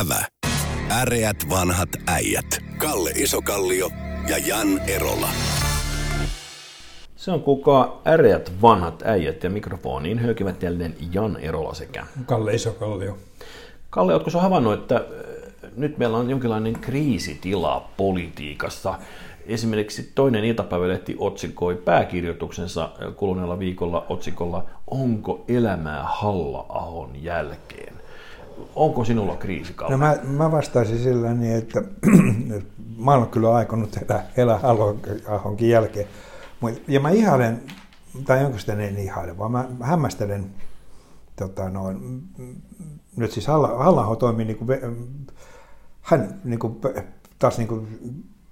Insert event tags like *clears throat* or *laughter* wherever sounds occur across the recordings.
Ävä. Äreät vanhat äijät. Kalle Isokallio ja Jan Erola. Se on kuka äreät vanhat äijät ja mikrofoniin hyökivät jälleen Jan Erola sekä Kalle Isokallio. Kalle, oletko sä havainnut, että äh, nyt meillä on jonkinlainen kriisitila politiikassa? Esimerkiksi toinen iltapäivälehti otsikoi pääkirjoituksensa kuluneella viikolla otsikolla Onko elämää Halla-ahon jälkeen? Onko sinulla kriisi, Kalle? No mä, mä vastaisin sillä niin, että *clears throat* mä olen kyllä aikonut elää, elää Halla-ahonkin jälkeen. Ja mä ihailen, tai onko sitä en ihaile, vaan mä hämmästelen tota noin, nyt siis halla toimii niin kuin, hän niin kuin, taas niin kuin,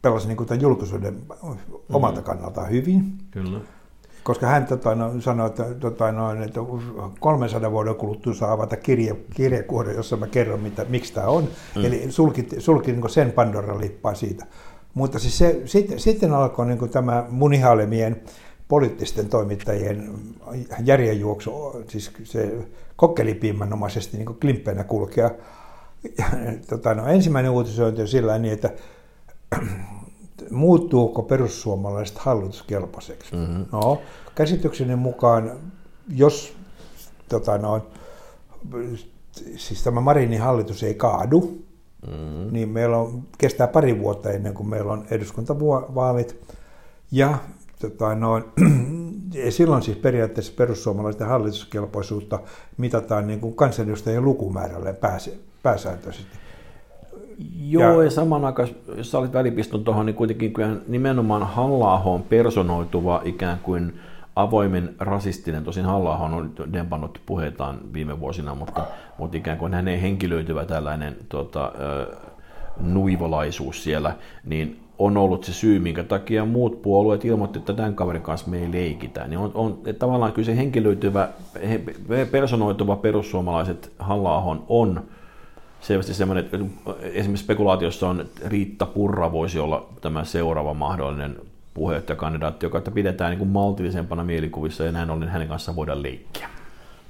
pelasi niin kuin tämän julkisuuden omalta mm. kannaltaan hyvin. Kyllä. Koska hän tota, no, sanoi, että, tota, no, että 300 vuoden kuluttua saa avata kirje, kirjekuoren, jossa mä kerron, mitä, miksi tämä on. Mm. Eli sulki, sulki niin sen Pandoran lippaa siitä. Mutta siis se, sitten, sitten alkoi niin tämä mun ihailemien poliittisten toimittajien järjenjuoksu, siis se kokkelipiimanomaisesti niin klimppeinä kulkea. Ja, tota, no, ensimmäinen uutisointi on sillä niin, että muuttuuko perussuomalaiset hallituskelpoiseksi? Mm-hmm. No, käsitykseni mukaan, jos tota, no, siis tämä Marinin hallitus ei kaadu, mm-hmm. niin meillä on, kestää pari vuotta ennen kuin meillä on eduskuntavaalit. Ja tota, no, *clears throat* silloin siis periaatteessa perussuomalaisten hallituskelpoisuutta mitataan niin kuin kansanedustajien lukumäärälle pääse, pääsääntöisesti. Joo, ja, ja saman aikaan, jos sä olit välipiston tuohon, niin kuitenkin kyllä nimenomaan halla on personoituva ikään kuin avoimen rasistinen, tosin halla on dempannut puheitaan viime vuosina, mutta, mutta ikään kuin hänen henkilöityvä tällainen tota, nuivolaisuus siellä, niin on ollut se syy, minkä takia muut puolueet ilmoitti, että tämän kaverin kanssa me ei leikitä. Niin on, on tavallaan kyllä se henkilöityvä, personoituva perussuomalaiset halla on selvästi semmoinen, että esimerkiksi spekulaatiossa on, että Riitta Purra voisi olla tämä seuraava mahdollinen puheenjohtajakandidaatti, joka pidetään niin kuin maltillisempana mielikuvissa ja näin ollen hänen kanssaan voidaan leikkiä.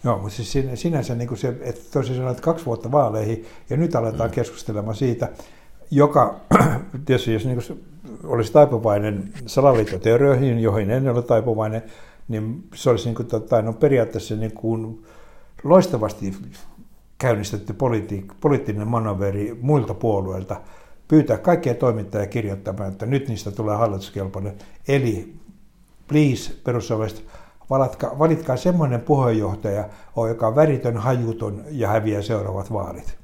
Joo, mutta siis sinänsä niin kuin se, että tosiaan sanoit kaksi vuotta vaaleihin ja nyt aletaan mm. keskustelemaan siitä, joka *clears throat* tietysti jos niin olisi taipuvainen salaliittoteorioihin, joihin en ole taipuvainen, niin se olisi niin kuin, tota, no periaatteessa niin kuin loistavasti käynnistetty politi- poliittinen manoveri muilta puolueilta pyytää kaikkia toimittajia kirjoittamaan, että nyt niistä tulee hallituskelpoinen. Eli please, perussuomalaiset, valitkaa, valitkaa semmoinen puheenjohtaja, joka on väritön, hajuton ja häviää seuraavat vaalit.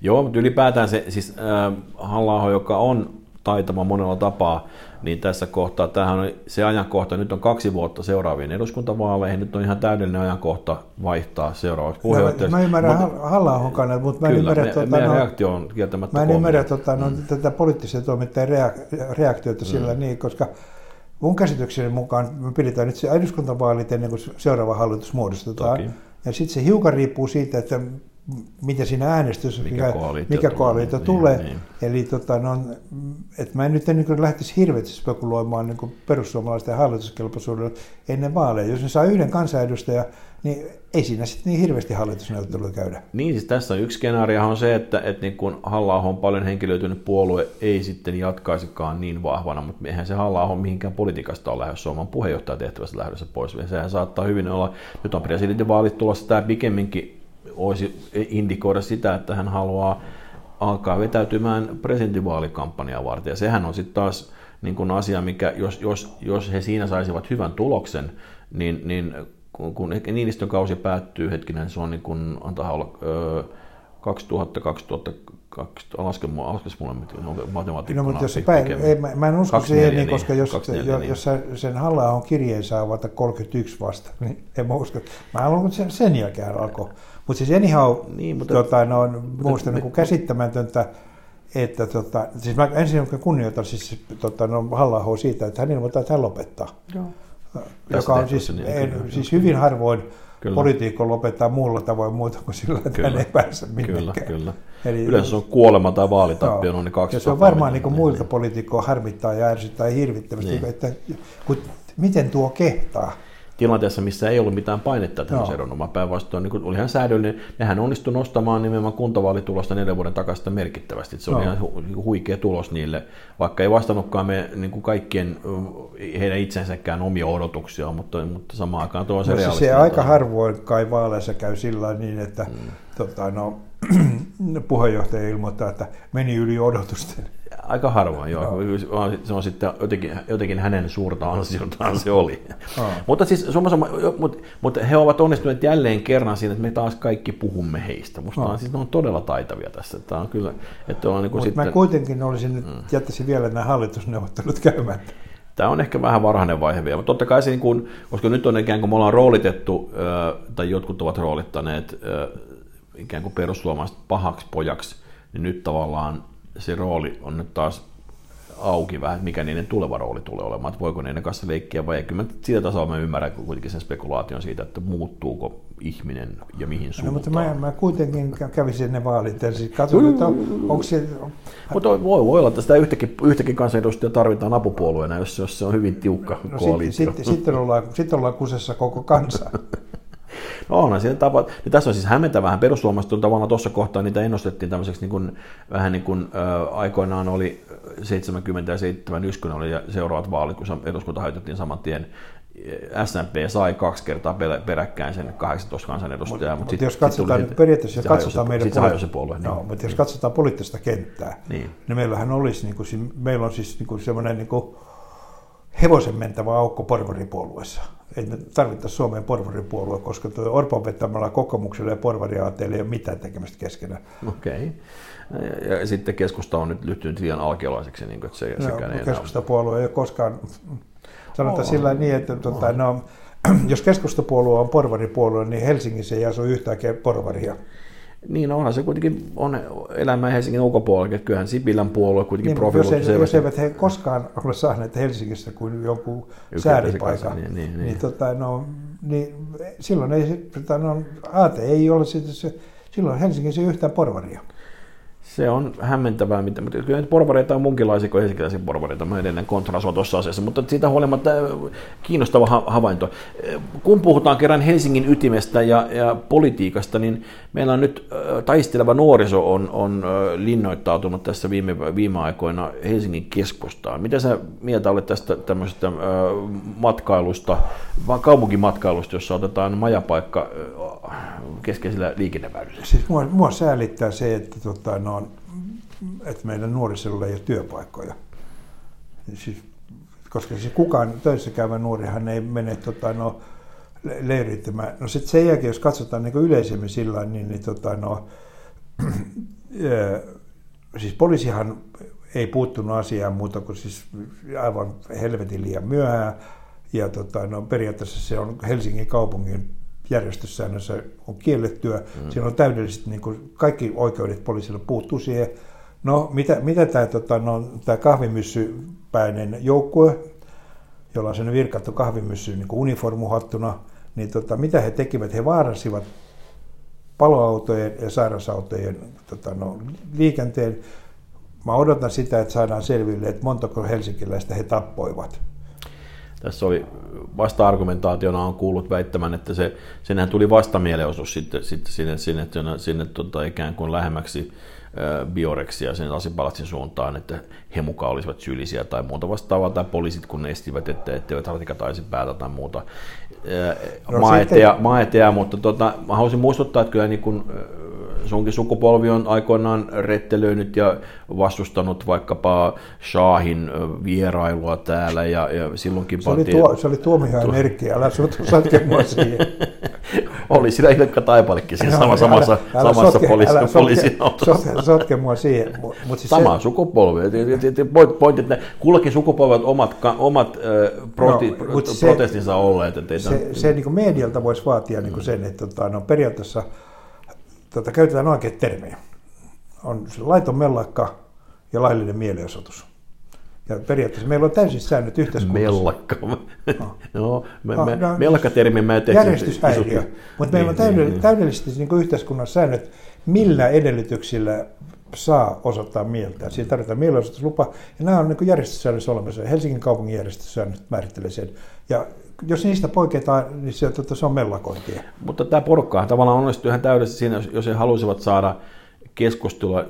Joo, mutta ylipäätään se, siis äh, halla joka on taitava monella tapaa, niin tässä kohtaa, tämähän on se ajankohta, nyt on kaksi vuotta seuraaviin eduskuntavaaleihin, nyt on ihan täydellinen ajankohta vaihtaa seuraavaksi puheenjohtajaksi. Mä, mä ymmärrän Mut, halla kannalta, mutta mä en kyllä, ymmärrä, me, tuota, meidän no, reaktio on kieltämättä Mä en ymmärrä tuota, no, mm. tätä poliittisen toimittajan reak- reaktiota mm. sillä niin, koska mun käsitykseni mukaan me pidetään nyt se eduskuntavaalit ennen kuin seuraava hallitus muodostetaan. Toki. Ja sitten se hiukan riippuu siitä, että miten siinä äänestys, mikä, koalitio, mikä koalitio tulee. Niin, niin. Eli tota, no, et mä en nyt niin lähtisi hirveästi spekuloimaan niin perussuomalaisten hallituskelpoisuudella ennen vaaleja. Jos ne saa yhden kansanedustajan, niin ei siinä sitten niin hirveästi hallitusneuvotteluja käydä. Niin, siis tässä on yksi skenaario on se, että, että niin kun halla on paljon henkilöitynyt puolue, ei sitten jatkaisikaan niin vahvana, mutta eihän se halla mihinkään politiikasta ole lähdössä oman puheenjohtajatehtävästä lähdössä pois. Sehän saattaa hyvin olla, nyt on presidentinvaalit tulossa, tämä pikemminkin voisi indikoida sitä, että hän haluaa alkaa vetäytymään presidentinvaalikampanjaa varten. Ja sehän on sitten taas niin kuin asia, mikä jos, jos, jos he siinä saisivat hyvän tuloksen, niin, niin kun, kun Niinistön kausi päättyy, hetkinen, se on niin kuin, antaa olla öö, 2000, 2002, laske, laske mulle matematiikkona. No, mutta jos päin, ei, mä, mä en usko siihen, niin, koska jos, 24, jos, niin. jos sen halla on kirjeen saa avata 31 vasta, *laughs* niin en mä usko. Mä haluan, että sen, sen jälkeen alkoi mutta siis anyhow, niin, mutta, tota, no, on minusta niin käsittämätöntä, että tota, siis mä ensin kunnioitan siis tota, no, halla siitä, että hän ilmoittaa, että hän lopettaa. Joo. Joka on siis, niin, en, kyllä, siis hyvin harvoin kyllä. poliitikko lopettaa muulla tavoin muuta kuin sillä, että kyllä. hän ei pääse minnekään. Kyllä, kyllä. Eli, Yleensä on kuolema tai vaalitappio, no, niin kaksi Ja se on varmaan niin kuin niin, muilta niin. poliitikkoa harmittaa ja ärsyttää hirvittävästi, niin. että kun, miten tuo kehtaa tilanteessa, missä ei ollut mitään painetta tämmöisen eronomaan päinvastoin, niin oli ihan säädöllinen. Nehän onnistui nostamaan nimenomaan kuntavaalitulosta neljän vuoden takaisin merkittävästi. Se oli no. ihan hu- huikea tulos niille, vaikka ei vastannutkaan me niin kuin kaikkien heidän itsensäkään omia odotuksia, mutta, mutta samaan aikaan tuo se no, se aika harvoin kai vaaleissa käy sillä niin, että mm. tota, no, *clears throat* puheenjohtaja ilmoittaa, että meni yli odotusten. Aika harvoin, joo. No. Se on sitten jotenkin, jotenkin hänen suurta ansiotaan se oli. Mutta siis sama, mutta, mutta he ovat onnistuneet jälleen kerran siinä, että me taas kaikki puhumme heistä. Musta on, siis ne on todella taitavia tässä. Tämä on kyllä, että on niin kuin sitten... mä kuitenkin olisin nyt, mm. jättäisin vielä nämä hallitusneuvottelut käymättä. Tämä on ehkä vähän varhainen vaihe vielä, mutta totta kai se, niin kun, koska nyt on ikään kuin me ollaan roolitettu, tai jotkut ovat roolittaneet ikään kuin perussuomalaiset pahaksi pojaksi, niin nyt tavallaan se rooli on nyt taas auki vähän, mikä niiden tuleva rooli tulee olemaan, että voiko niiden kanssa leikkiä vai ei. Kyllä mä siitä tasolla mä ymmärrän kuitenkin sen spekulaation siitä, että muuttuuko ihminen ja mihin suuntaan. No, mutta mä, mä kuitenkin kävisin ne vaalit ja sitten katson, että onko se... Mutta voi, voi olla, että sitä yhtäkin, yhtäkin kansanedustajaa tarvitaan apupuolueena, jos, jos se on hyvin tiukka no, koalitio. Sitten sit, sit ollaan, sit ollaan kusessa koko kansa. *laughs* No onhan siinä tapa. Niin tässä on siis hämmentävää. Perussuomalaiset on tavallaan tuossa kohtaa, niitä ennustettiin tämmöiseksi niin kuin, vähän niin kuin äh, aikoinaan oli 70 ja 71, kun oli seuraavat vaalit, kun eduskunta hajottiin saman tien. SMP sai kaksi kertaa peräkkäin sen 18 kansanedustajaa. Mutta, mutta jos katsotaan sit periaatteessa, sit katsotaan meidän poli- se puolue, no, niin. mutta jos katsotaan poliittista kenttää, niin, niin meillähän olisi, niin kuin, meillä on siis niin kuin semmoinen niin kuin hevosen mentävä aukko porvaripuolueessa ei me tarvittaisi Suomeen porvaripuolue, koska tuo Orpon vetämällä kokoomuksella ja porvariaateilla ei ole mitään tekemistä keskenään. Okei. Okay. Ja, sitten keskusta on nyt lyhtynyt liian alkeolaiseksi, niin että se, no, sekään ei Keskustapuolue ei ole koskaan, sanotaan oh. sillä niin, että tuota, no, *clears throat* jos keskustapuolue on porvaripuolue, niin Helsingissä ei asu yhtään porvaria. Niin onhan se kuitenkin on elämä Helsingin ulkopuolella, että kyllähän Sipilän puolue kuitenkin niin, profiloitu jos, jos eivät he koskaan ole saaneet Helsingissä kuin joku sääripaikka, niin, niin, niin. niin, tota, no, niin, silloin ei, tota, no, aate ei ole se, silloin Helsingissä ei yhtään porvaria. Se on hämmentävää, mutta kyllä nyt porvareita on munkinlaisia kuin helsinkiläisiä porvareita. Mä edelleen kontrasua tuossa asiassa, mutta siitä huolimatta äh, kiinnostava havainto. Äh, kun puhutaan kerran Helsingin ytimestä ja, ja politiikasta, niin meillä on nyt taisteleva nuoriso on, on linnoittautunut tässä viime, viime aikoina Helsingin keskustaan. Mitä sä mieltä olet tästä tämmöisestä matkailusta, kaupunkimatkailusta, jossa otetaan majapaikka keskeisillä liikenneväylillä? Siis mua, mua säälittää se, että, tota, no, että meidän nuorisolla ei ole työpaikkoja. Siis, koska siis kukaan töissä käyvä nuorihan ei mene tota, no, leirittämään. No sitten sen jälkeen, jos katsotaan niin yleisemmin sillä niin, niin tota, no, *clears throat* siis poliisihan ei puuttunut asiaan muuta kuin siis aivan helvetin liian myöhään. Ja tota, no, periaatteessa se on Helsingin kaupungin järjestyssäännössä on kiellettyä. Mm. Siinä on täydellisesti niin kuin kaikki oikeudet poliisille puuttuu siihen. No, mitä, mitä tämä, tota, no, tämä kahvimyssypäinen joukkue, jolla on sen virkattu kahvimyssy niin uniformuhattuna, niin tota, mitä he tekivät? He vaarasivat paloautojen ja sairausautojen tota, no, liikenteen. Mä odotan sitä, että saadaan selville, että montako helsinkiläistä he tappoivat. Tässä oli vasta-argumentaationa on kuullut väittämään, että se, senhän tuli vastamielenosoitus sitten, sitten sinne, sinne, sinne, sinne tota, ikään kuin lähemmäksi bioreksia sen asipalatsin suuntaan, että he mukaan olisivat syyllisiä tai muuta vastaavaa, tai poliisit kun estivät, että etteivät ratikataisi päätä tai muuta. No, maa, eteen, maa eteen, mutta tota, mä haluaisin muistuttaa, että kyllä niin kun, sunkin sukupolvi on aikoinaan rettelöinyt ja vastustanut vaikkapa Shahin vierailua täällä ja, ja silloinkin se, oli tuo, se oli tuomiohan merkki, älä sotke mua siihen. *laughs* oli siinä Ilkka Taipalekin siinä sama, samassa, älä, älä samassa sotke, poliisi, älä poliisin autossa. Sotke, sotke mua siihen. Mut siis sama se... sukupolvi. Point, että kullakin sukupolvet omat, omat proti, no, protestinsa se, olleet. Että se, se, se niin medialta voisi vaatia niin kuin sen, että tota, no, periaatteessa – tota, käytetään oikein termiä. On laiton mellakka ja laillinen mielenosoitus. Ja periaatteessa meillä on täysin säännöt yhteiskunnassa. Mellakka. No, *laughs* no, me, me, no, mellakkatermi mä en Järjestyshäiriö. Mutta meillä on täydellisesti, niin, täydellisesti niin yhteiskunnassa säännöt, millä edellytyksillä saa osoittaa mieltä. Siinä tarvitaan mielenosoituslupa. Ja nämä on niin järjestyssäännössä olemassa. Helsingin kaupungin järjestyssäännöt määrittelee sen. Ja jos niistä poiketaan, niin se, tota, se on mellakointia. Mutta tämä porukka tavallaan onnistui ihan täydessä siinä, jos he halusivat saada keskustelua.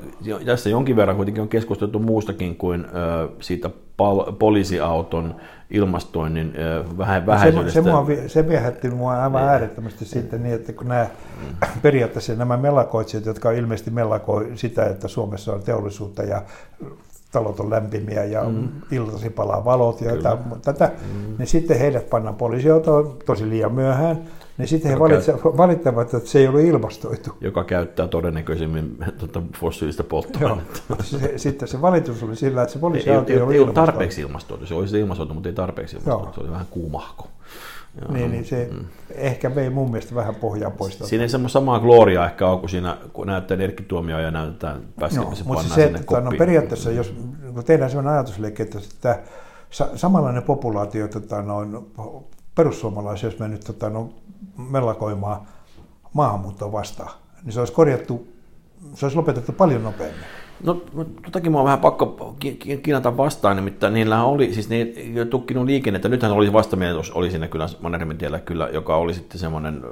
Tässä jonkin verran kuitenkin on keskusteltu muustakin kuin ö, siitä pal- poliisiauton ilmastoinnin ö, vähän vähäisyydestä. Se, se, mua, se viehätti mua aivan ne. äärettömästi sitten niin, että kun nämä mm. *clears throat* periaatteessa nämä mellakoitsijat, jotka ilmeisesti mellakoi sitä, että Suomessa on teollisuutta ja talot on lämpimiä ja mm. iltasi palaa valot ja jotain, tätä, mm. niin sitten heidät pannaan poliisiautoon tosi liian myöhään, niin sitten he valitsevat, valittavat, että se ei ole ilmastoitu. Joka käyttää todennäköisemmin tuota, fossiilista polttoainetta. Se, sitten se valitus oli sillä, että se poliisiauto ei, ei, ei, ei ole tarpeeksi ilmastoitu. Se olisi ilmastoitu, mutta ei tarpeeksi ilmastoitu. Joo. Se oli vähän kuumahko. Joo, niin, niin se mm. ehkä vei mun mielestä vähän pohjaa pois. Siinä ei semmoista samaa gloriaa ehkä ole, kun siinä kun näyttää Erkki Tuomio ja näytetään pääskemissä no, mutta se, sinne että, no, periaatteessa, jos kun tehdään sellainen ajatusliike, että sitä, samanlainen populaatio, tota, noin, perussuomalaisia, jos me nyt tota, no, mellakoimaan maahanmuuttoa vastaan, niin se olisi korjattu, se olisi lopetettu paljon nopeammin. No, totakin mua on vähän pakko kiinata vastaan, nimittäin niillä oli, siis ne ei tukkinut liikennettä. Nythän oli vastamielenotus, oli siinä kyllä Mannerheimin tiellä kyllä, joka oli sitten semmoinen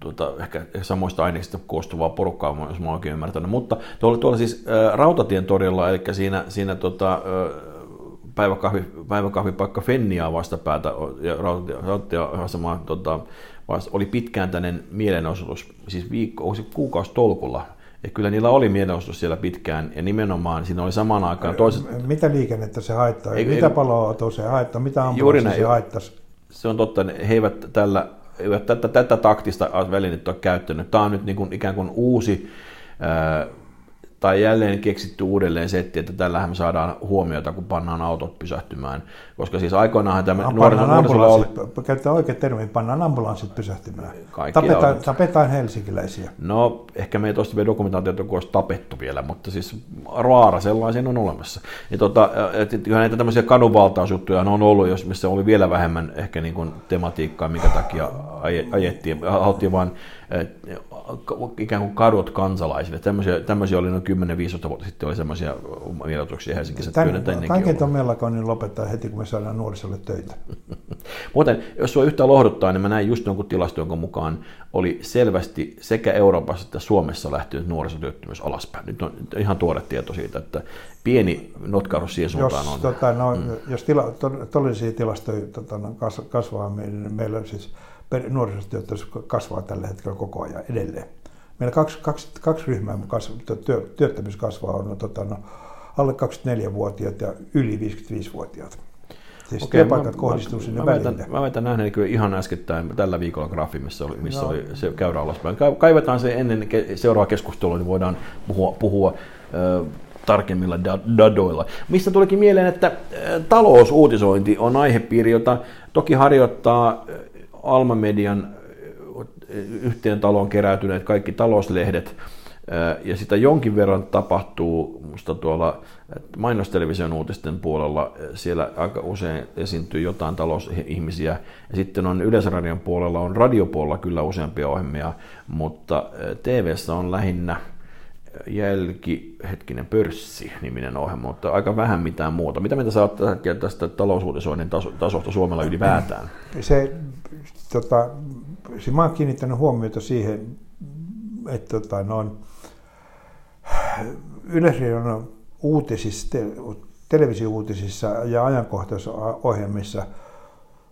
tuota, ehkä samoista aineista koostuvaa porukkaa, jos mä oikein ymmärtänyt. Mutta tuolla, tuolla siis ä, Rautatien torilla, eli siinä, siinä tota, päiväkahvi, päiväkahvipaikka Fenniaa vastapäätä ja rautatieasemaa tota, oli pitkääntäinen mielenosoitus, siis viikko, kuukausi tolkulla, ja kyllä niillä oli mielenosoitus siellä pitkään, ja nimenomaan siinä oli samaan aikaan toiset... Mitä liikennettä se haittaa? Ei, mitä paloa se haittaa? Mitä ambulanssia se haittaisi? Se on totta, he eivät tällä eivät tätä, tätä taktista välinettä ole käyttänyt. Tämä on nyt niin kuin, ikään kuin uusi tai jälleen keksitty uudelleen setti, että tällähän me saadaan huomiota, kun pannaan autot pysähtymään. Koska siis aikoinaanhan tämä nuorison, nuorisolla oli... Käyttää oikein termi, pannaan ambulanssit pysähtymään. tapetaan, tapetaan helsinkiläisiä. No, ehkä me ei tuosta vielä dokumentaatiota, kun olisi tapettu vielä, mutta siis raara sellaisen on olemassa. Ja tota, että kyllä näitä tämmöisiä kadunvaltausjuttuja on ollut, jos missä oli vielä vähemmän ehkä niin kuin tematiikkaa, minkä takia ajettiin, haluttiin vaan ikään kuin kadut kansalaisille. Tämmöisiä, tämmöisiä oli noin 10-15 vuotta sitten oli semmoisia mielenotuksia Helsingissä. Kaiken tuon mellakoinnin lopettaa heti, kun me saadaan nuorisolle töitä. *laughs* Muuten, jos sua yhtään lohduttaa, niin mä näin just jonkun tilaston, jonka mukaan oli selvästi sekä Euroopassa että Suomessa lähtenyt nuorisotyöttömyys alaspäin. Nyt on ihan tuore tieto siitä, että pieni notkahdus siihen suuntaan jos, on. Tota, no, mm. Jos tila, to, todellisia tilastoja tota, no, kasvaa, niin meillä siis nuorisotyöttömyys kasvaa tällä hetkellä koko ajan edelleen. Meillä kaksi, kaksi, kaksi ryhmää työ, työttömyys kasvaa, on tota, no, alle 24-vuotiaat ja yli 55-vuotiaat. Siis Okei, työpaikat mä, kohdistuu mä, sinne mä välille. Mä väitän nähneeni kyllä ihan äskettäin tällä viikolla graafi, missä oli, missä no. oli se käyrä alaspäin. Kaivetaan se ennen seuraavaa keskustelua, niin voidaan puhua, puhua äh, tarkemmilla dadoilla. Mistä tulikin mieleen, että talousuutisointi on aihepiiri, jota toki harjoittaa Alma Median yhteen taloon keräytyneet kaikki talouslehdet, ja sitä jonkin verran tapahtuu musta tuolla mainostelevision uutisten puolella. Siellä aika usein esiintyy jotain talousihmisiä. Ja sitten on Yleisradion puolella, on radiopuolella kyllä useampia ohjelmia, mutta tv on lähinnä jälki, hetkinen, pörssi-niminen ohjelma, mutta aika vähän mitään muuta. Mitä mieltä oot tästä talousuutisoinnin tasosta Suomella ylipäätään? Se, tota, se mä oon kiinnittänyt huomiota siihen, että tota, noin, Yleisradion uutisissa, te, televisiouutisissa ja ajankohtaisohjelmissa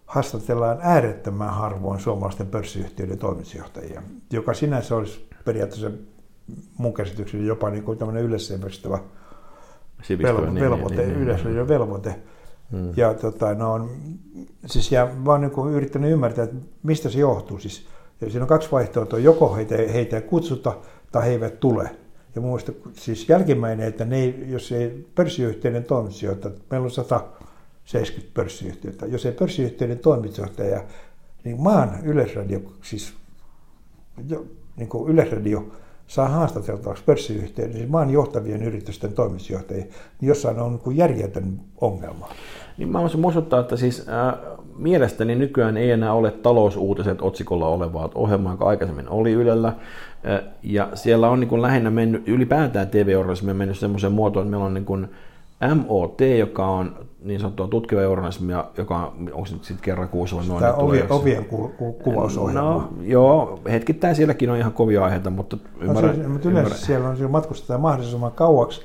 haastatellaan äärettömän harvoin suomalaisten pörssiyhtiöiden toimitusjohtajia, joka sinänsä olisi periaatteessa mun käsitykseni jopa niin kuin tämmöinen yleissivistävä velvoite, velvoite niin, niin, yleisradion niin. velvoite. Hmm. Ja tota, no on, siis ja mä oon niin yrittänyt ymmärtää, että mistä se johtuu. Siis, ja siinä on kaksi vaihtoehtoa, joko heitä, heitä ei kutsuta tai he eivät tule. Ja mun mielestä siis jälkimmäinen, että ne ei, jos ei pörssiyhtiöiden toimitusjohtaja, meillä on 170 pörssiyhtiötä, jos ei pörssiyhtiöiden toimitusjohtaja, niin maan yleisradio, siis jo, niin kuin yleisradio saa haastateltavaksi pörssiyhtiöiden, siis maan johtavien yritysten toimitusjohtajia, niin jossain on niin järjetön ongelma. Niin mä voisin muistuttaa, että siis äh, mielestäni nykyään ei enää ole talousuutiset otsikolla olevaa ohjelmaa, joka aikaisemmin oli Ylellä. Äh, ja siellä on niin kuin lähinnä mennyt, ylipäätään TV-journalismi mennyt semmoiseen muotoon, että meillä on niin kuin MOT, joka on niin sanottua tutkiva journalismia, joka on, onko se nyt sitten kerran kuusi vai noin? Tämä ovien, ovien ku, ku, kuvausohjelma. No, joo, hetkittäin sielläkin on ihan kovia aiheita, mutta ymmärrän. No, siis, mutta yleensä ymmärrän. siellä on siellä matkustetaan mahdollisimman kauaksi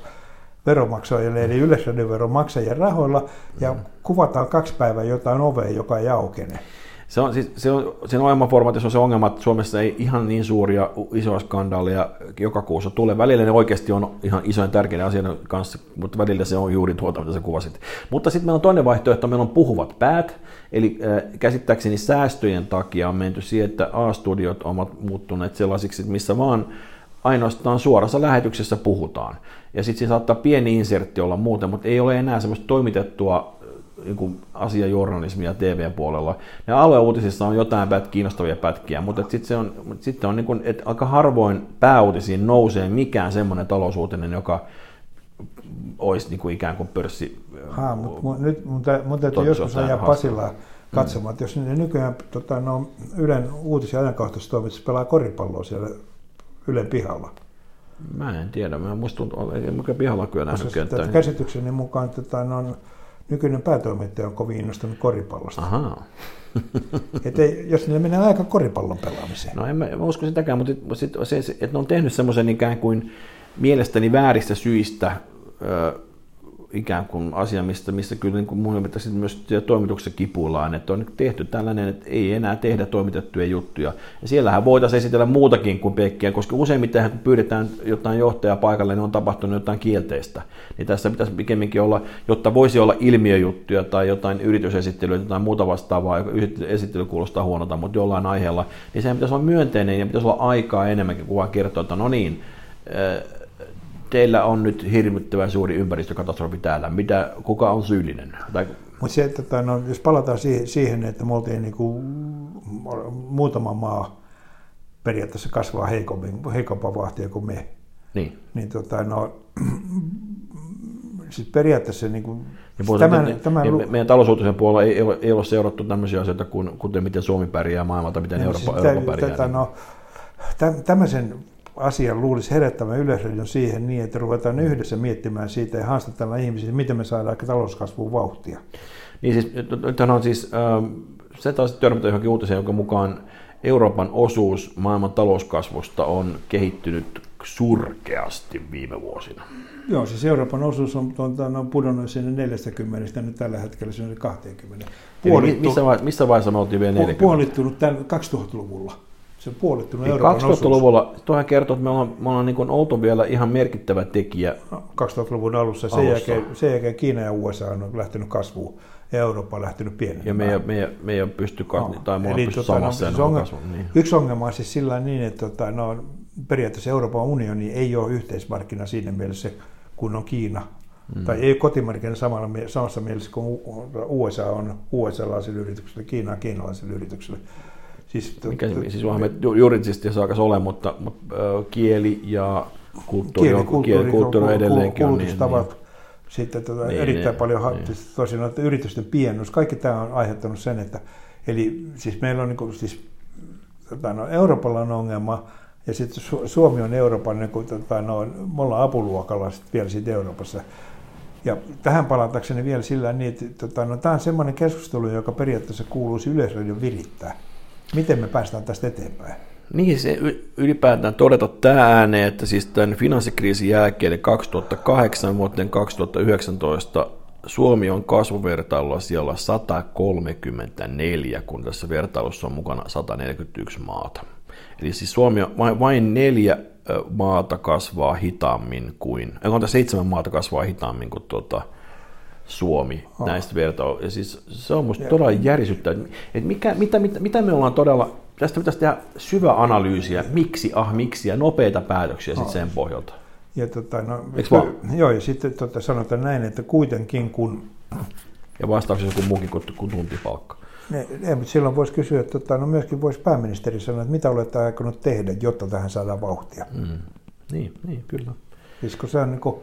veromaksajille, eli yleisradioveron maksajien rahoilla, ja mm. kuvataan kaksi päivää jotain ovea, joka ei aukene. Se on, siis, se on, sen ohjelmaformaatissa on se ongelma, että Suomessa ei ihan niin suuria isoja skandaaleja joka kuussa tule. Välillä ne oikeasti on ihan isojen tärkeiden asioiden kanssa, mutta välillä se on juuri tuota, mitä sä kuvasit. Mutta sitten meillä on toinen vaihtoehto, meillä on puhuvat päät, eli äh, käsittääkseni säästöjen takia on menty siihen, että A-studiot ovat muuttuneet sellaisiksi, missä vaan ainoastaan suorassa lähetyksessä puhutaan. Ja sitten siinä saattaa pieni insertti olla muuten, mutta ei ole enää semmoista toimitettua niin asiajournalismia TV-puolella. Ne alueuutisissa on jotain pät, kiinnostavia pätkiä, mutta sitten se on, sitten on niin kuin, että aika harvoin pääuutisiin nousee mikään semmoinen talousuutinen, joka olisi niin kuin ikään kuin pörssi. Ha, mutta nyt mun, tä, mun täytyy joskus ajaa Pasilaa katsomaan, mm. että jos ne nykyään tota, no, Ylen uutis- ja pelaa koripalloa siellä Ylen pihalla. Mä en tiedä, mä en mä pihalla kyllä nähnyt kenttää. Käsitykseni mukaan tota, no, nykyinen päätoimittaja on kovin innostunut koripallosta. Ahaa. *laughs* Et ei, jos ne menee aika koripallon pelaamiseen. No en mä, mä usko sitäkään, mutta sit, se, että ne on tehnyt semmoisen ikään kuin mielestäni vääristä syistä ikään kuin asia, mistä, mistä kyllä niin mun mielestä myös toimituksessa kipuillaan, että on tehty tällainen, että ei enää tehdä toimitettuja juttuja. Ja siellähän voitaisiin esitellä muutakin kuin pekkiä, koska useimmiten kun pyydetään jotain johtajaa paikalle, niin on tapahtunut jotain kielteistä. Niin tässä pitäisi pikemminkin olla, jotta voisi olla ilmiöjuttuja tai jotain yritysesittelyä, jotain muuta vastaavaa, esittely kuulostaa huonolta, mutta jollain aiheella, niin sehän pitäisi olla myönteinen ja pitäisi olla aikaa enemmänkin kuin vaan kertoa, että no niin, teillä on nyt hirvittävän suuri ympäristökatastrofi täällä. Mitä, kuka on syyllinen? Tai... Mutta se, että no, jos palataan siihen, että me oltiin niin kuin, muutama maa periaatteessa kasvaa heikommin, heikompaa vahtia kuin me. Niin. Niin tota, no, *clears throat* siis periaatteessa niin kuin, ja tämän, niin, tämän, niin, meidän talousuutisen puolella ei, ole, ei ole seurattu tämmöisiä asioita kuin, kuten miten Suomi pärjää maailmalta, miten niin, Eurooppa, siis Eurooppa pärjää. Tätä, no, tämmöisen asian luulisi herättämään yleisradion siihen niin, että ruvetaan yhdessä miettimään siitä ja haastatellaan ihmisiä, miten me saadaan talouskasvuun vauhtia. Niin siis, nythän on siis, äh, se taas törmätä johonkin uutiseen, jonka mukaan Euroopan osuus maailman talouskasvusta on kehittynyt surkeasti viime vuosina. Joo, siis Euroopan osuus on, on, on pudonnut sinne 40, nyt tällä hetkellä se on 20. Puolittu, missä, vaiheessa, missä vaiheessa me oltiin vielä 40? Puolittunut 2000-luvulla se on puolittunut Euroopan 2000-luvulla, tuohan kertoo, että me ollaan, me ollaan niin oltu vielä ihan merkittävä tekijä. 2000-luvun alussa, sen, alussa. Jälkeen, sen jälkeen Kiina ja USA on lähtenyt kasvuun ja Eurooppa on lähtenyt pienemään. Ja me ei, me ei, me ei ole pysty, no. tai me pysty tota, samassa no, ongelma, kasvun, niin. Yksi ongelma on siis sillä niin, että tota, no, periaatteessa Euroopan unioni ei ole yhteismarkkina siinä mielessä, kun on Kiina. Mm. Tai ei kotimarkkina samalla, samassa mielessä kuin USA on USA-laisille yrityksille, Kiina on kiinalaisille yrityksille. Siis, Mikä, t- siis me juridisesti saakas ole, mutta, mutta kieli ja kulttuuri, kieli, kulttuuri, kieli, kulttuuri edelleenkin on niin, niin. Sitten tuota, niin, erittäin niin, paljon niin. Tosiaan, että yritysten pienus, kaikki tämä on aiheuttanut sen, että eli siis meillä on niin kuin, siis, tota, no, Euroopalla on ongelma, ja sitten Suomi on Euroopan, niin kuin, tota, no, me ollaan apuluokalla sit vielä siitä Euroopassa. Ja tähän palatakseni vielä sillä niin, että tota, no, tämä on semmoinen keskustelu, joka periaatteessa kuuluisi yleisradion virittää. Miten me päästään tästä eteenpäin? Niin, se ylipäätään todeta tämä ääneen, että siis tämän finanssikriisin jälkeen 2008 vuoteen 2019 Suomi on kasvuvertailulla siellä 134, kun tässä vertailussa on mukana 141 maata. Eli siis Suomi on vain, vain neljä maata kasvaa hitaammin kuin, ei seitsemän maata kasvaa hitaammin kuin tuota, Suomi oh. näistä vertailuista. Ja siis se on minusta todella järisyttävää, että mikä, mitä, mitä, mitä me ollaan todella, tästä pitäisi tehdä syvä analyysiä, miksi, ah miksi, ja nopeita päätöksiä sitten sen pohjalta. Ja tota, no, Eikö vaan? Joo, ja sitten tota, sanotaan näin, että kuitenkin kun... Ja vastauksessa joku muukin kuin, kuin tuntipalkka. Ne, ei, mutta silloin voisi kysyä, että tota, no myöskin voisi pääministeri sanoa, että mitä olette aikonut tehdä, jotta tähän saadaan vauhtia. Mm. Niin, niin, kyllä. Siis kun se on niin kuin,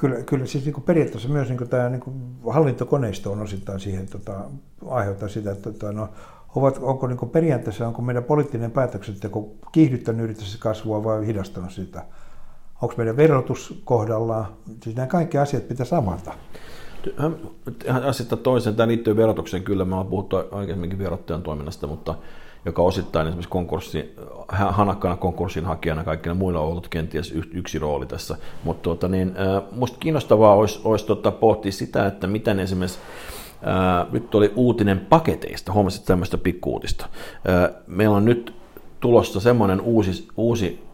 kyllä, kyllä siis niin kuin periaatteessa myös niin kuin tämä niin kuin hallintokoneisto on osittain siihen tota, aiheuttaa sitä, että tota, no, ovat, onko niin kuin periaatteessa onko meidän poliittinen päätöksenteko kiihdyttänyt yritysten kasvua vai hidastanut sitä. onko meidän verotus kohdallaan. Siis nämä kaikki asiat pitäisi avata. Asetta toisen, tämä liittyy verotukseen kyllä, me ollaan puhuttu aikaisemminkin verottajan toiminnasta, mutta joka osittain esimerkiksi konkurssi, hanakkana konkurssin hakijana kaikilla muilla on ollut kenties yksi rooli tässä. Mutta tuota, niin, musta kiinnostavaa olisi, olisi tuota, pohtia sitä, että miten esimerkiksi ää, nyt oli uutinen paketeista, huomasit tämmöistä pikkuutista. Meillä on nyt tulossa semmoinen uusi, uusi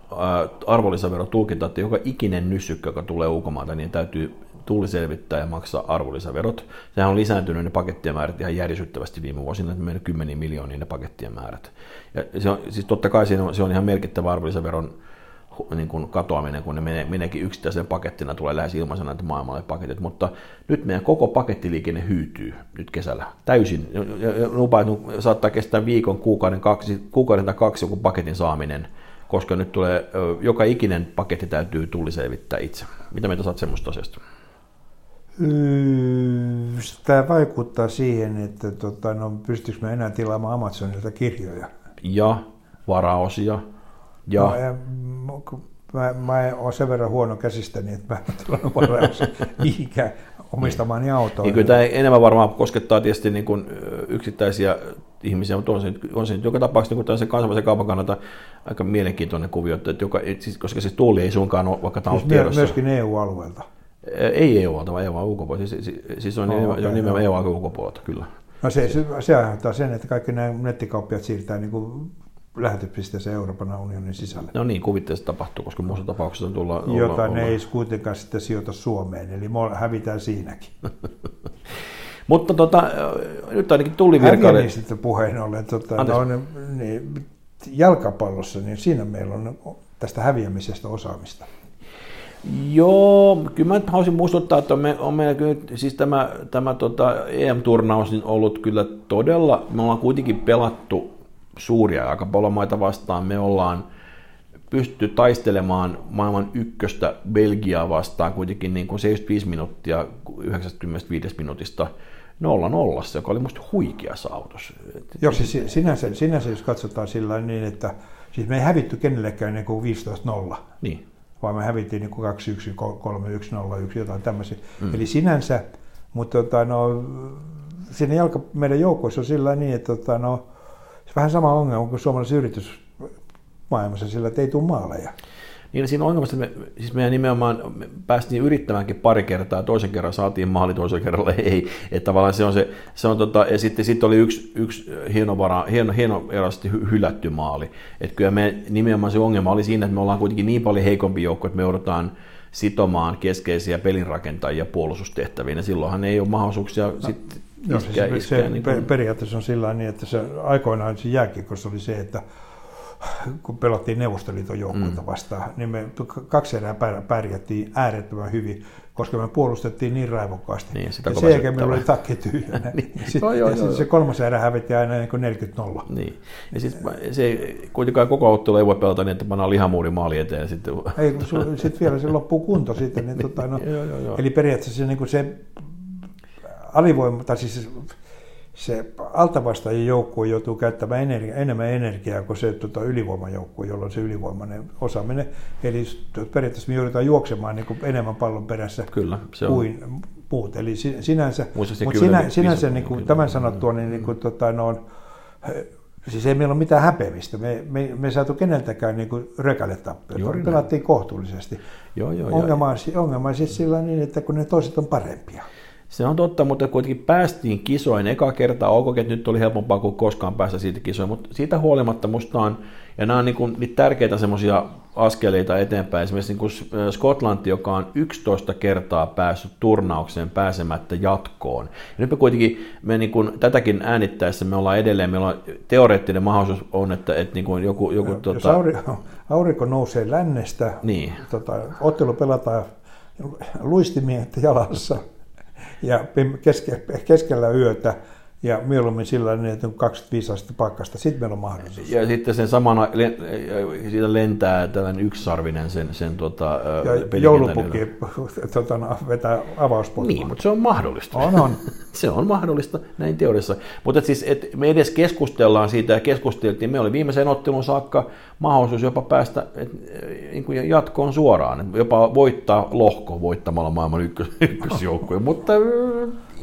arvonlisäverotulkinta, että joka ikinen nysykkö, joka tulee ulkomailta, niin täytyy tulli selvittää ja maksaa arvonlisäverot. Sehän on lisääntynyt ne pakettien määrät ihan järisyttävästi viime vuosina, että mennyt kymmeniä miljoonia ne pakettien määrät. Ja se on, siis totta kai se on, se on ihan merkittävä arvonlisäveron niin kuin katoaminen, kun ne menee, meneekin yksittäisen pakettina, tulee lähes ilmaisena näitä maailmalle paketit, mutta nyt meidän koko pakettiliikenne hyytyy nyt kesällä täysin. Lupa, että saattaa kestää viikon, kuukauden, kaksi, kuukauden tai kaksi joku paketin saaminen, koska nyt tulee, joka ikinen paketti täytyy tulli selvittää itse. Mitä mieltä saat semmoista asiasta? Tämä vaikuttaa siihen, että tota, no, pystyykö me enää tilaamaan Amazonilta kirjoja. Ja varaosia. Ja... No, ja mä, mä olen sen verran huono käsistäni, että mä en tilannut varaosia *laughs* mihinkään omistamani autoon. Niin kyllä tämä enemmän varmaan koskettaa tietysti niin kuin yksittäisiä ihmisiä, mutta on se, on se joka tapauksessa niin kuin se kansainvälisen kaupan kannalta aika mielenkiintoinen kuvio, että joka, siis, koska siis tulli ei suinkaan ole, vaikka tämä siis on tiedossa. Myöskin EU-alueelta. Ei EU-alta, vaan EU ulkopuolelta. Siis, siis, siis on oh, nimenomaan, okay, nimenomaan EU ulkopuolelta, kyllä. No se, se, se aiheuttaa sen, että kaikki nämä nettikauppiat siirtää niin kuin lähetyspisteeseen Euroopan unionin sisälle. No niin, kuvitteessa tapahtuu, koska muussa tapauksessa tulla... Jota olla, ne olla. ei kuitenkaan sitten sijoita Suomeen, eli me hävitään siinäkin. *laughs* Mutta tota, nyt ainakin tuli virkaille... sitten puheen ollen, tota, no, niin, jalkapallossa, niin siinä meillä on tästä häviämisestä osaamista. Joo, kyllä mä haluaisin muistuttaa, että me, on meillä kyllä, siis tämä, tämä tota EM-turnaus niin ollut kyllä todella, me ollaan kuitenkin pelattu suuria jalkapallomaita vastaan, me ollaan pystytty taistelemaan maailman ykköstä Belgiaa vastaan kuitenkin niin kuin 75 minuuttia 95 minuutista 0-0, joka oli musta huikea saavutus. Joo, siis sinänsä, sinänsä jos katsotaan sillä niin, että siis me ei hävitty kenellekään niin kuin 15-0. Niin vaan me hävittiin niin 2-1, 3-1, 0-1, jotain tämmöisiä. Mm. Eli sinänsä, mutta tota, no, siinä jalka, meidän joukoissa on sillä niin, että tota, no, se vähän sama ongelma kuin suomalaisessa yritysmaailmassa, sillä että ei tule maaleja. Niin siinä ongelmassa, että me, siis meidän nimenomaan me päästiin yrittämäänkin pari kertaa, toisen kerran saatiin maali, toisen kerralla ei. Että tavallaan se on se, se on tota, ja sitten, sitten oli yksi, yksi hieno, vara, hieno, hieno erasti hylätty maali. Että kyllä me nimenomaan se ongelma oli siinä, että me ollaan kuitenkin niin paljon heikompi joukko, että me joudutaan sitomaan keskeisiä pelinrakentajia puolustustehtäviin, ja silloinhan ei ole mahdollisuuksia no. sitten Joo, iskeä, siis iskeä, se, niin kuin... periaatteessa on sillä niin, että se aikoinaan se jääkiekossa oli se, että kun pelattiin Neuvostoliiton joukkueita mm. vastaan, niin me kaksi erää pärjättiin äärettömän hyvin, koska me puolustettiin niin raivokkaasti. Niin, sitä ja sen jälkeen meillä oli takki tyhjänä. *laughs* niin. Sitten, joo, joo, joo. se kolmas erä hävitti aina niin 40-0. Niin. Ja siis se kuitenkaan koko ottelu ei voi pelata niin, että pannaan lihamuuri maali eteen. Sitten, ei, sitten vielä se loppuu kunto sitten. Niin, *laughs* tota, no, joo, joo, joo. Eli periaatteessa se, niin kuin se alivoima, tai siis se altavastaajien joukkue joutuu käyttämään energia, enemmän energiaa kuin se tuota, ylivoimajoukkue, jolloin se ylivoimainen osaaminen. Eli periaatteessa me joudutaan juoksemaan niin kuin enemmän pallon perässä Kyllä, se kuin on. muut. Eli sinänsä, mutta sinä, sinänsä niin kuin, tämän sanottua, niin, niin kuin, tota, no, on, siis ei meillä ole mitään häpeämistä. Me, me, me ei saatu keneltäkään niin rökälle tappia. Pelattiin kohtuullisesti. Joo, joo, ongelma, on, ongelma on siis sillä niin, että kun ne toiset on parempia. Se on totta, mutta kuitenkin päästiin kisoin eka kertaa. Ok, että nyt oli helpompaa kuin koskaan päästä siitä kisoin, mutta siitä huolimatta musta on, ja nämä on niin kuin, niitä tärkeitä semmoisia askeleita eteenpäin. Esimerkiksi niin kuin Skotlanti, joka on 11 kertaa päässyt turnaukseen pääsemättä jatkoon. Ja nyt me kuitenkin, me niin kuin, tätäkin äänittäessä me ollaan edelleen, meillä on teoreettinen mahdollisuus on, että, että niin kuin joku... joku ja. Jos aurinko, aurinko nousee lännestä, niin. tota, ottelu pelataan luistimiehet jalassa, ja keske, keskellä yötä ja mieluummin sillä niin, että on 25 astetta pakkasta, sitten meillä on mahdollisuus. Ja sitten sen samana, siitä lentää tällainen yksisarvinen sen, sen tota, ja joulupukki *laughs* tota, no, vetää avauspotkua. Niin, mutta se on mahdollista. On, on. *laughs* se on mahdollista näin teoriassa. Mutta siis, et me edes keskustellaan siitä ja keskusteltiin, me oli viimeiseen ottelun saakka mahdollisuus jopa päästä et, niin jatkoon suoraan, jopa voittaa lohko voittamalla maailman ykkös, *laughs* ykkösjoukkueen, mutta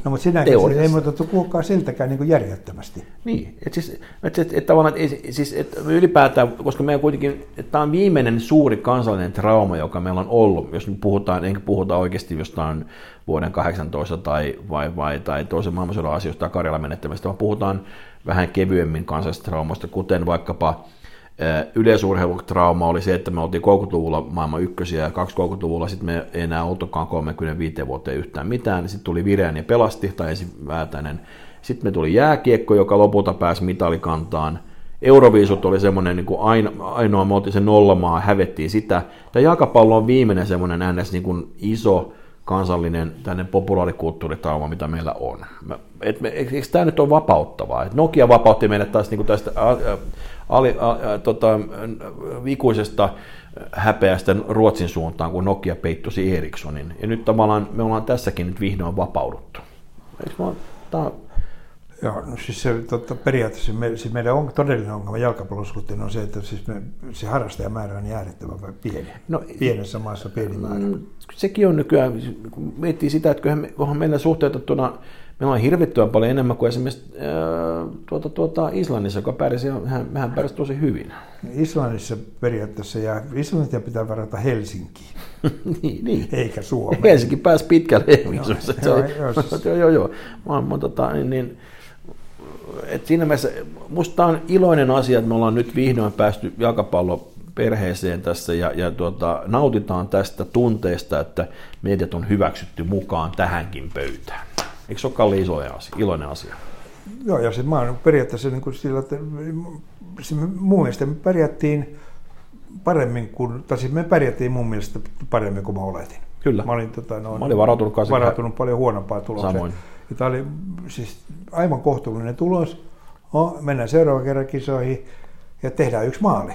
No mutta sinä ei muutettu kuulkaa siltäkään niin kuin järjettömästi. Niin, että siis, et, et, et, tavallaan, et, siis, et ylipäätään, koska meidän kuitenkin, että tämä on viimeinen suuri kansallinen trauma, joka meillä on ollut, jos nyt puhutaan, enkä puhuta oikeasti jostain vuoden 18 tai, vai, vai, tai toisen maailmansodan asioista tai Karjalan menettämistä, vaan puhutaan vähän kevyemmin kansallisesta traumasta, kuten vaikkapa yleisurheilutrauma oli se, että me oltiin 30-luvulla maailman ykkösiä ja 20-luvulla sitten me ei enää oltukaan 35 vuoteen yhtään mitään. Sitten tuli Vireän ja pelasti, tai Väätäinen. Sitten me tuli jääkiekko, joka lopulta pääsi mitalikantaan. Euroviisut oli semmoinen niin ainoa, ainoa, me oltiin se nollamaa, hävettiin sitä. Tämä jalkapallo on viimeinen semmoinen ns. Niin kuin iso kansallinen tänne populaarikulttuuritrauma, mitä meillä on. Et me, eikö tämä nyt ole vapauttavaa? Et Nokia vapautti meidät taas niin kuin tästä ali, a, tota, ikuisesta häpeästä Ruotsin suuntaan, kun Nokia peittosi Ericssonin. Ja nyt tavallaan me ollaan tässäkin nyt vihdoin vapauduttu. Eikö mä, tää... Joo, no siis se, totta, periaatteessa me, siis meidän on, todellinen ongelma jalkapallon suhteen on se, että siis me, se harrastajamäärä on äärettömän pieni. No, Pienessä maassa pieni määrä. Mm, sekin on nykyään, kun miettii sitä, että kyllähän me, onhan meillä suhteutettuna Meillä on hirvittävän paljon enemmän kuin esimerkiksi äh, tuota, tuota Islannissa, joka pärjäsi, hän, hän pärjäsi tosi hyvin. Islannissa periaatteessa, ja Islantia pitää varata Helsinkiin. *laughs* niin, niin. Eikä Suomeen. Helsinki pääsi pitkälle joo, joo, siis. *laughs* joo, joo, joo. Mä, mä, tota, niin, niin, et siinä mielessä, musta on iloinen asia, että me ollaan nyt vihdoin päästy jalkapallo perheeseen tässä ja, ja tuota, nautitaan tästä tunteesta, että meidät on hyväksytty mukaan tähänkin pöytään. Eikö se ole Kalli asia, iloinen asia? Joo, ja se, mä oon periaatteessa niin kuin sillä, että mun mielestä me pärjättiin paremmin kuin, tai siis me pärjättiin mun mielestä paremmin kuin mä oletin. Kyllä. Mä olin, tota, noin, mä olin varautunut, varautunut paljon huonompaa tulosta. Samoin. Ja tämä oli siis aivan kohtuullinen tulos. No, mennään seuraavan kerran kisoihin ja tehdään yksi maali.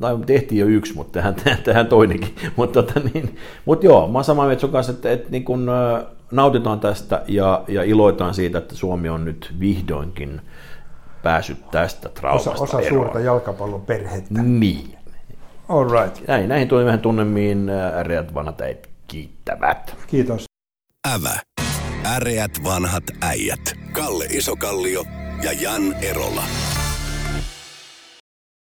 Tai tehtiin jo yksi, mutta tehdään, *laughs* tehdään toinenkin. mutta, tota, niin, mutta joo, mä oon samaa mieltä sun kanssa, että, että niin kun, nautitaan tästä ja, ja iloitaan siitä, että Suomi on nyt vihdoinkin päässyt tästä traumasta Osa, osa eroon. suurta jalkapallon perhettä. Niin. All right. Näin, näihin tuli vähän tunnemiin äreät vanhat äijät kiittävät. Kiitos. Ävä. Äreät vanhat äijät. Kalle Isokallio ja Jan Erola.